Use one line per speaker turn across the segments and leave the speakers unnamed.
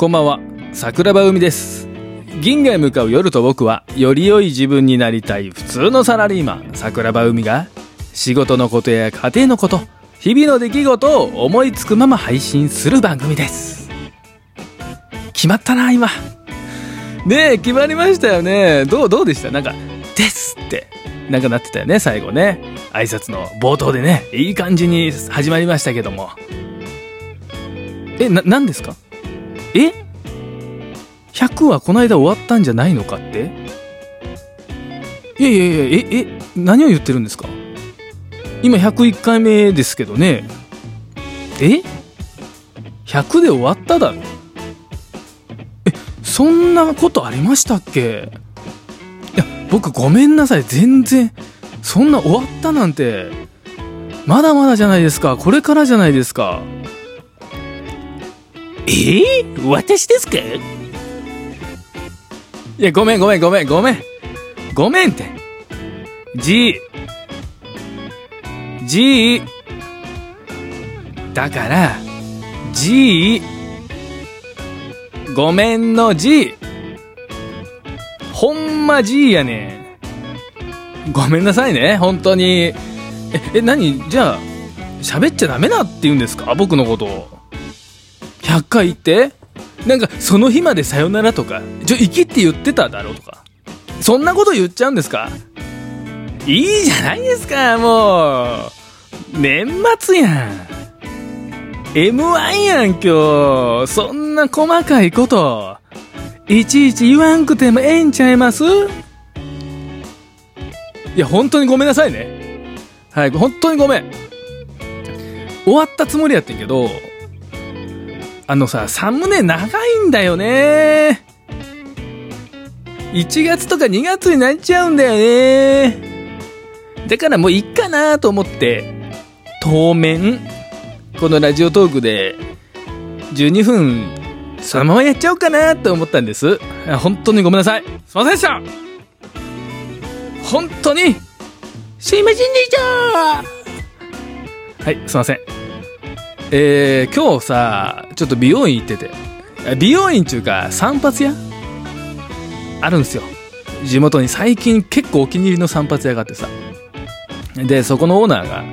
こんばんは、桜庭海です。銀河へ向かう夜と僕は、より良い自分になりたい普通のサラリーマン、桜庭海が、仕事のことや家庭のこと、日々の出来事を思いつくまま配信する番組です。決まったな、今。ねえ、決まりましたよね。どう、どうでした？なんか、ですって、なんかなってたよね、最後ね。挨拶の冒頭でね、いい感じに始まりましたけども。え、な、何ですか？え ?100 はこの間終わったんじゃないのかって？いやいやいや、え、え、何を言ってるんですか？今101回目ですけどね。え ?100 で終わっただろ？え、そんなことありましたっけ？いや、僕ごめんなさい。全然、そんな終わったなんて、まだまだじゃないですか。これからじゃないですか。
えー、私ですか？
いや、ごめんごめんごめんごめん。ごめんって。G。G。だから、G。ごめんの G。ほんま G やね。ごめんなさいね、本当に。え、え、何？じゃあ、喋っちゃダメだって言うんですか？僕のことを。100回言って？なんか、その日までさよならとか、ちょ、生きって言ってただろうとか？そんなこと言っちゃうんですか？いいじゃないですか、もう。年末やん。M1 やん、今日。そんな細かいこと。いちいち言わんくてもええんちゃいます？いや、本当にごめんなさいね。はい、本当にごめん。終わったつもりやってんけど、あのさ、サムネ長いんだよね。1月とか2月になっちゃうんだよね。だからもういいかなと思って、当面、このラジオトークで12分、そのままやっちゃおうかなと思ったんです。本当にごめんなさい。すいませんでした本当に、
すいませんでした
はい、すいません。えー、今日さ、ちょっと美容院行ってて。美容院っていうか、散髪屋？あるんですよ。地元に最近結構お気に入りの散髪屋があってさ。で、そこのオーナーが、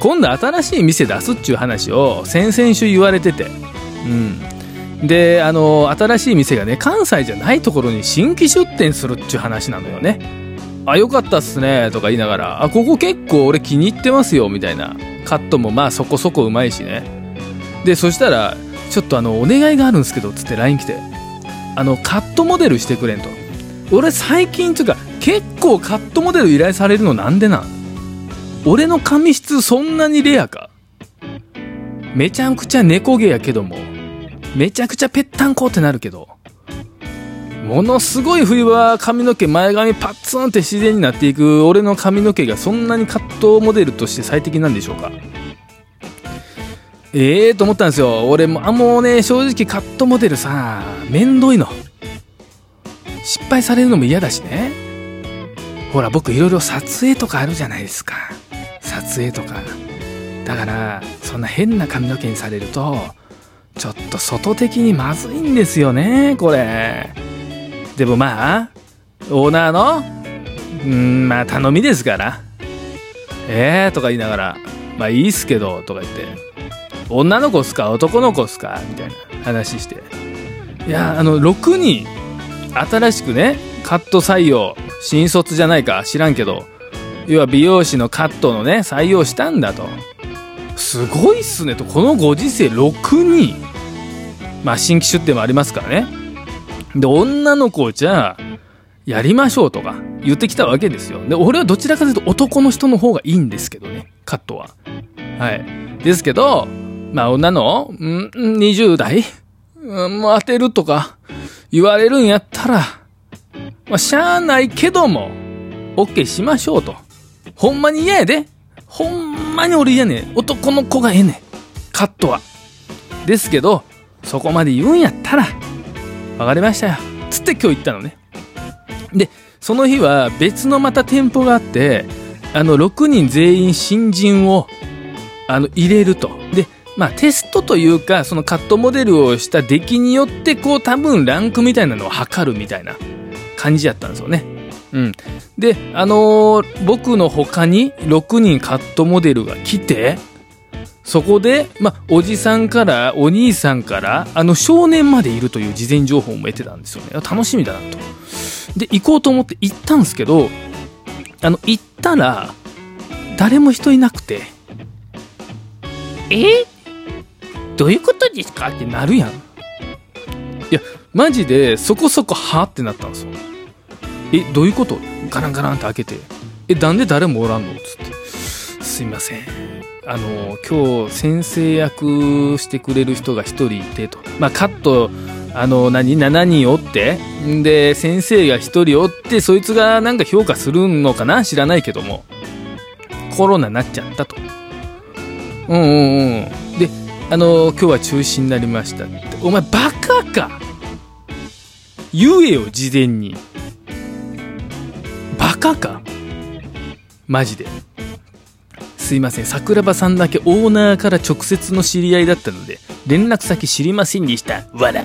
今度新しい店出すっちゅう話を先々週言われてて。うん。で、あの、新しい店がね、関西じゃないところに新規出店するっちゅう話なのよね。あ、よかったっすね、とか言いながら、あ、ここ結構俺気に入ってますよ、みたいな。カットもまあそこそこうまいしね。で、そしたら、ちょっとあの、お願いがあるんですけど、つって LINE 来て。あの、カットモデルしてくれんと。俺最近、つうか、結構カットモデル依頼されるのなんでなん？俺の髪質そんなにレアか？めちゃくちゃ猫毛やけども、めちゃくちゃぺったんこってなるけど、ものすごい冬は髪の毛前髪パッツンって自然になっていく俺の髪の毛がそんなにカットモデルとして最適なんでしょうか？ええー、と思ったんですよ。俺もあもうね正直カットモデルさめんどいの。失敗されるのも嫌だしね。ほら僕いろいろ撮影とかあるじゃないですか。撮影とか。だからそんな変な髪の毛にされるとちょっと外的にまずいんですよねこれ。でもまあ、オーナーの、うん、まあ頼みですから。えーとか言いながら、まあいいっすけど、とか言って、女の子っすか？男の子っすか？みたいな話して。いや、あの、6人、新しくね、カット採用、新卒じゃないか知らんけど、要は美容師のカットのね、採用したんだと。すごいっすねと、このご時世6人。まあ新規出店もありますからね。で、女の子じゃあ、やりましょうとか言ってきたわけですよ。で、俺はどちらかというと男の人の方がいいんですけどね、カットは。はい。ですけど、まあ女の、ん ?20 代うん、もう当てるとか言われるんやったら、まあしゃあないけども、OK しましょうと。ほんまに嫌やで。ほんまに俺嫌ね男の子がええねん。カットは。ですけど、そこまで言うんやったら、わかりましたよ。つって今日行ったのね。で、その日は別のまた店舗があって、あの、6人全員新人を、あの、入れると。で、まあテストというか、そのカットモデルをした出来によって、こう多分ランクみたいなのを測るみたいな感じやったんですよね。うん。で、あのー、僕の他に6人カットモデルが来て、そこで、まおじさんから、お兄さんから、あの、少年までいるという事前情報も得てたんですよね。楽しみだなと。で、行こうと思って行ったんですけど、あの、行ったら、誰も人いなくて、
え？どういうことですか？
ってなるやん。いや、マジで、そこそこはってなったんですよ。え、どういうこと？ガランガランって開けて、え、なんで誰もおらんの？つって。すいません。あの、今日先生役してくれる人が1人いてと。まあ、カット、あの、何 ?7 人おって、んで、先生が1人おって、そいつがなんか評価するのかな？知らないけども。コロナなっちゃったと。うんうんうん。で、あの、今日は中止になりましたって。お前バカか言えよ、事前に。バカかマジで。すいません、桜庭さんだけオーナーから直接の知り合いだったので、連絡先知りませんでした。わら。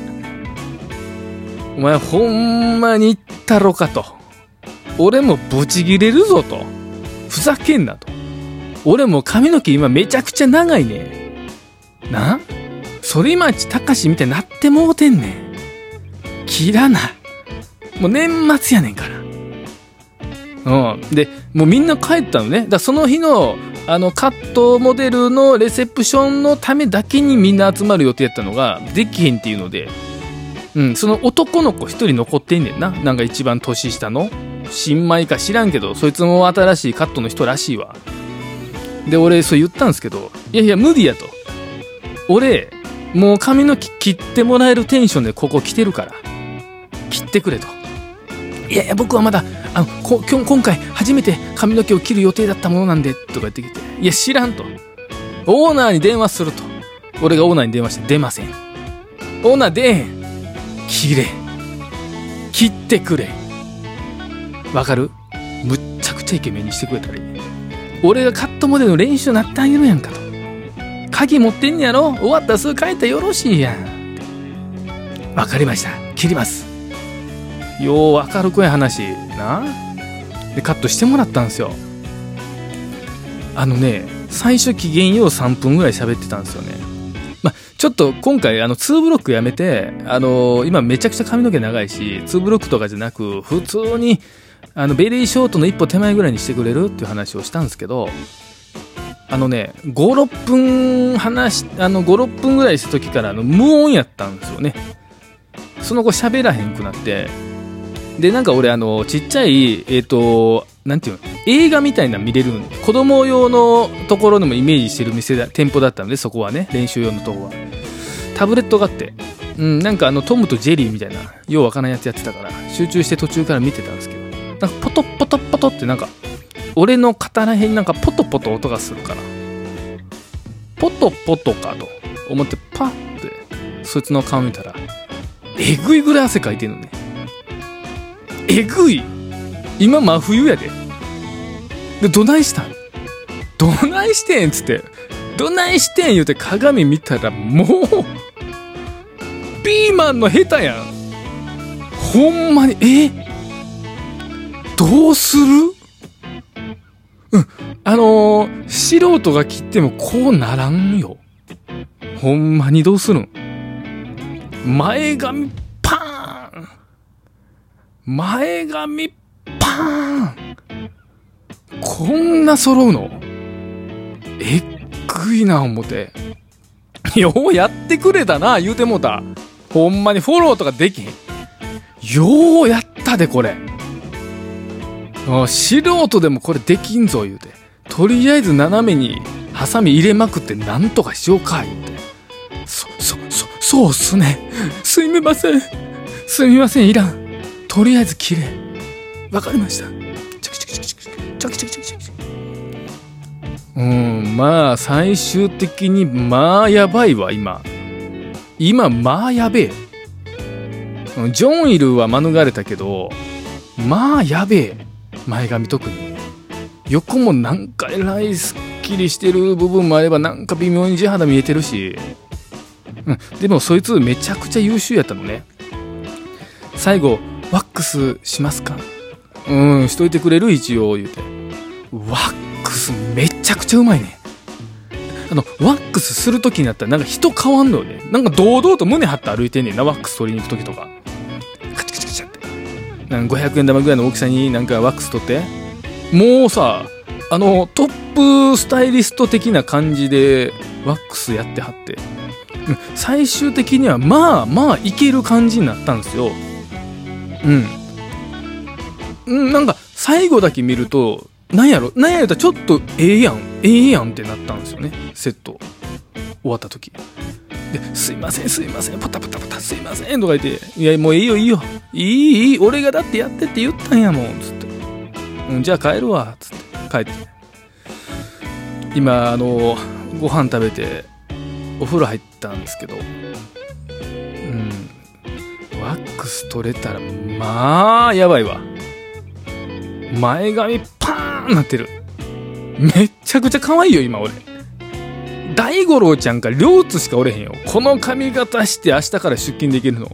お前ほんまに言ったろかと。俺もブチギレるぞと。ふざけんなと。俺も髪の毛今めちゃくちゃ長いねな？反町隆史みたいになってもうてんねん。切らな。もう年末やねんから。うん。で、もうみんな帰ったのね。だその日の、あの、カットモデルのレセプションのためだけにみんな集まる予定やったのが、できへんっていうので、うん、その男の子一人残ってんねんな。なんか一番年下の。新米か知らんけど、そいつも新しいカットの人らしいわ。で、俺、そう言ったんですけど、いやいや、無理やと。俺、もう髪の毛切ってもらえるテンションでここ来てるから。切ってくれと。いやいや、僕はまだ、あの、こ今今回初めて髪の毛を切る予定だったものなんで、とか言ってきて。いや、知らんと。オーナーに電話すると。俺がオーナーに電話して出ません。オーナー出えへん。切れ。切ってくれ。わかる？むっちゃくちゃイケメンにしてくれたらいい。俺がカットモデルの練習なってあげるやんかと。鍵持ってんやろ？終わったらすぐ帰ったらよろしいやん。わかりました。切ります。よう明るくい話な。で、カットしてもらったんですよ。あのね、最初機嫌よう3分ぐらい喋ってたんですよね。まちょっと今回あの2ブロックやめて、あの、今めちゃくちゃ髪の毛長いし、2ブロックとかじゃなく、普通にあのベリーショートの一歩手前ぐらいにしてくれるっていう話をしたんですけどあのね56分話あの56分ぐらいした時からあの無音やったんですよねその後喋らへんくなってでなんか俺あのちっちゃいえっ、ー、となんていうの映画みたいな見れる子供用のところでもイメージしてる店だ店舗だったのでそこはね。練習用のとこは。タブレットがあって。うんなんかあのトムとジェリーみたいなようわからんやつやってたから集中して途中から見てたんですけど。なんかポトポトポトってなんか俺の肩らへんなんかポトポト音がするから。ポトポトかと思ってパッてそいつの顔見たらえぐいぐらい汗かいてんのね。えぐい。今真冬やで。でどないしたん？どないしてんっつって。どないしてん言うて鏡見たらもうピーマンのヘタやん。ほんまにえ？どうする？うん。あのー、素人が切ってもこうならんよ。ほんまにどうするん？前髪パーン。前髪パーンこんな揃うの？えっぐいな思て。ようやってくれたな、言うてもうた。ほんまにフォローとかできへん。ようやったで、これ。素人でもこれできんぞ言うてとりあえず斜めにハサミ入れまくってなんとかしようか言うてそそそそうっすねすみませんすみませんいらんとりあえず綺麗わかりました。チョキチョキチョキチョキチョキチョキチョキ。チョキうんまあ最終的にまあやばいわ今。今まあやべえ。ジョンイルは免れたけどまあやべえ。前髪特に。横もなんかえらいすっきりしてる部分もあればなんか微妙に地肌見えてるし、うん、でもそいつめちゃくちゃ優秀やったのね。最後ワックスしますか？うんしといてくれる？一応言うて。ワックスめちゃくちゃうまいね。あのワックスする時になったらなんか人変わんのよね。なんか堂々と胸張って歩いてんねんなワックス取りに行く時とか。カチカチカチって。なんか500円玉ぐらいの大きさになんかワックス取って。もうさあのトップスタイリスト的な感じでワックスやってはって。うん最終的にはまあまあいける感じになったんですよ。うん。なんか最後だけ見るとなんやろ？なんや言うたらちょっとええやん。ええやんってなったんですよね。セット。終わった時。で「すいませんすいません。パタパタパタすいません」とか言って「いやもういいよいいよ。いいいい。俺がだってやってって言ったんやもん」つって「うんじゃあ帰るわ」つって。帰って。今あのご飯食べてお風呂入ったんですけど。ワックス取れたらまあやばいわ。前髪パーンなってる。めっちゃくちゃ可愛いよ今俺。大五郎ちゃんか両津しかおれへんよ。この髪型して明日から出勤できるの。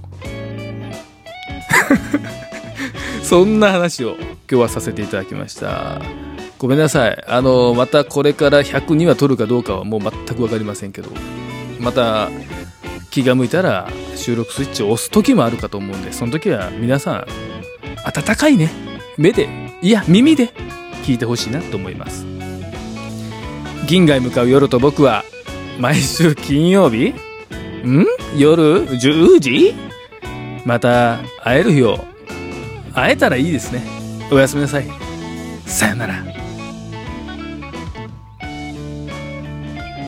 そんな話を今日はさせていただきました。ごめんなさい。あのまたこれから102は取るかどうかはもう全く分かりませんけど。また気が向いたら収録スイッチを押す時もあるかと思うんでその時は皆さん温かいね。目でいや耳で聞いてほしいなと思います。銀河へ向かう夜と僕は毎週金曜日ん？夜？10時？また会える日を会えたらいいですね。おやすみなさい。さよなら。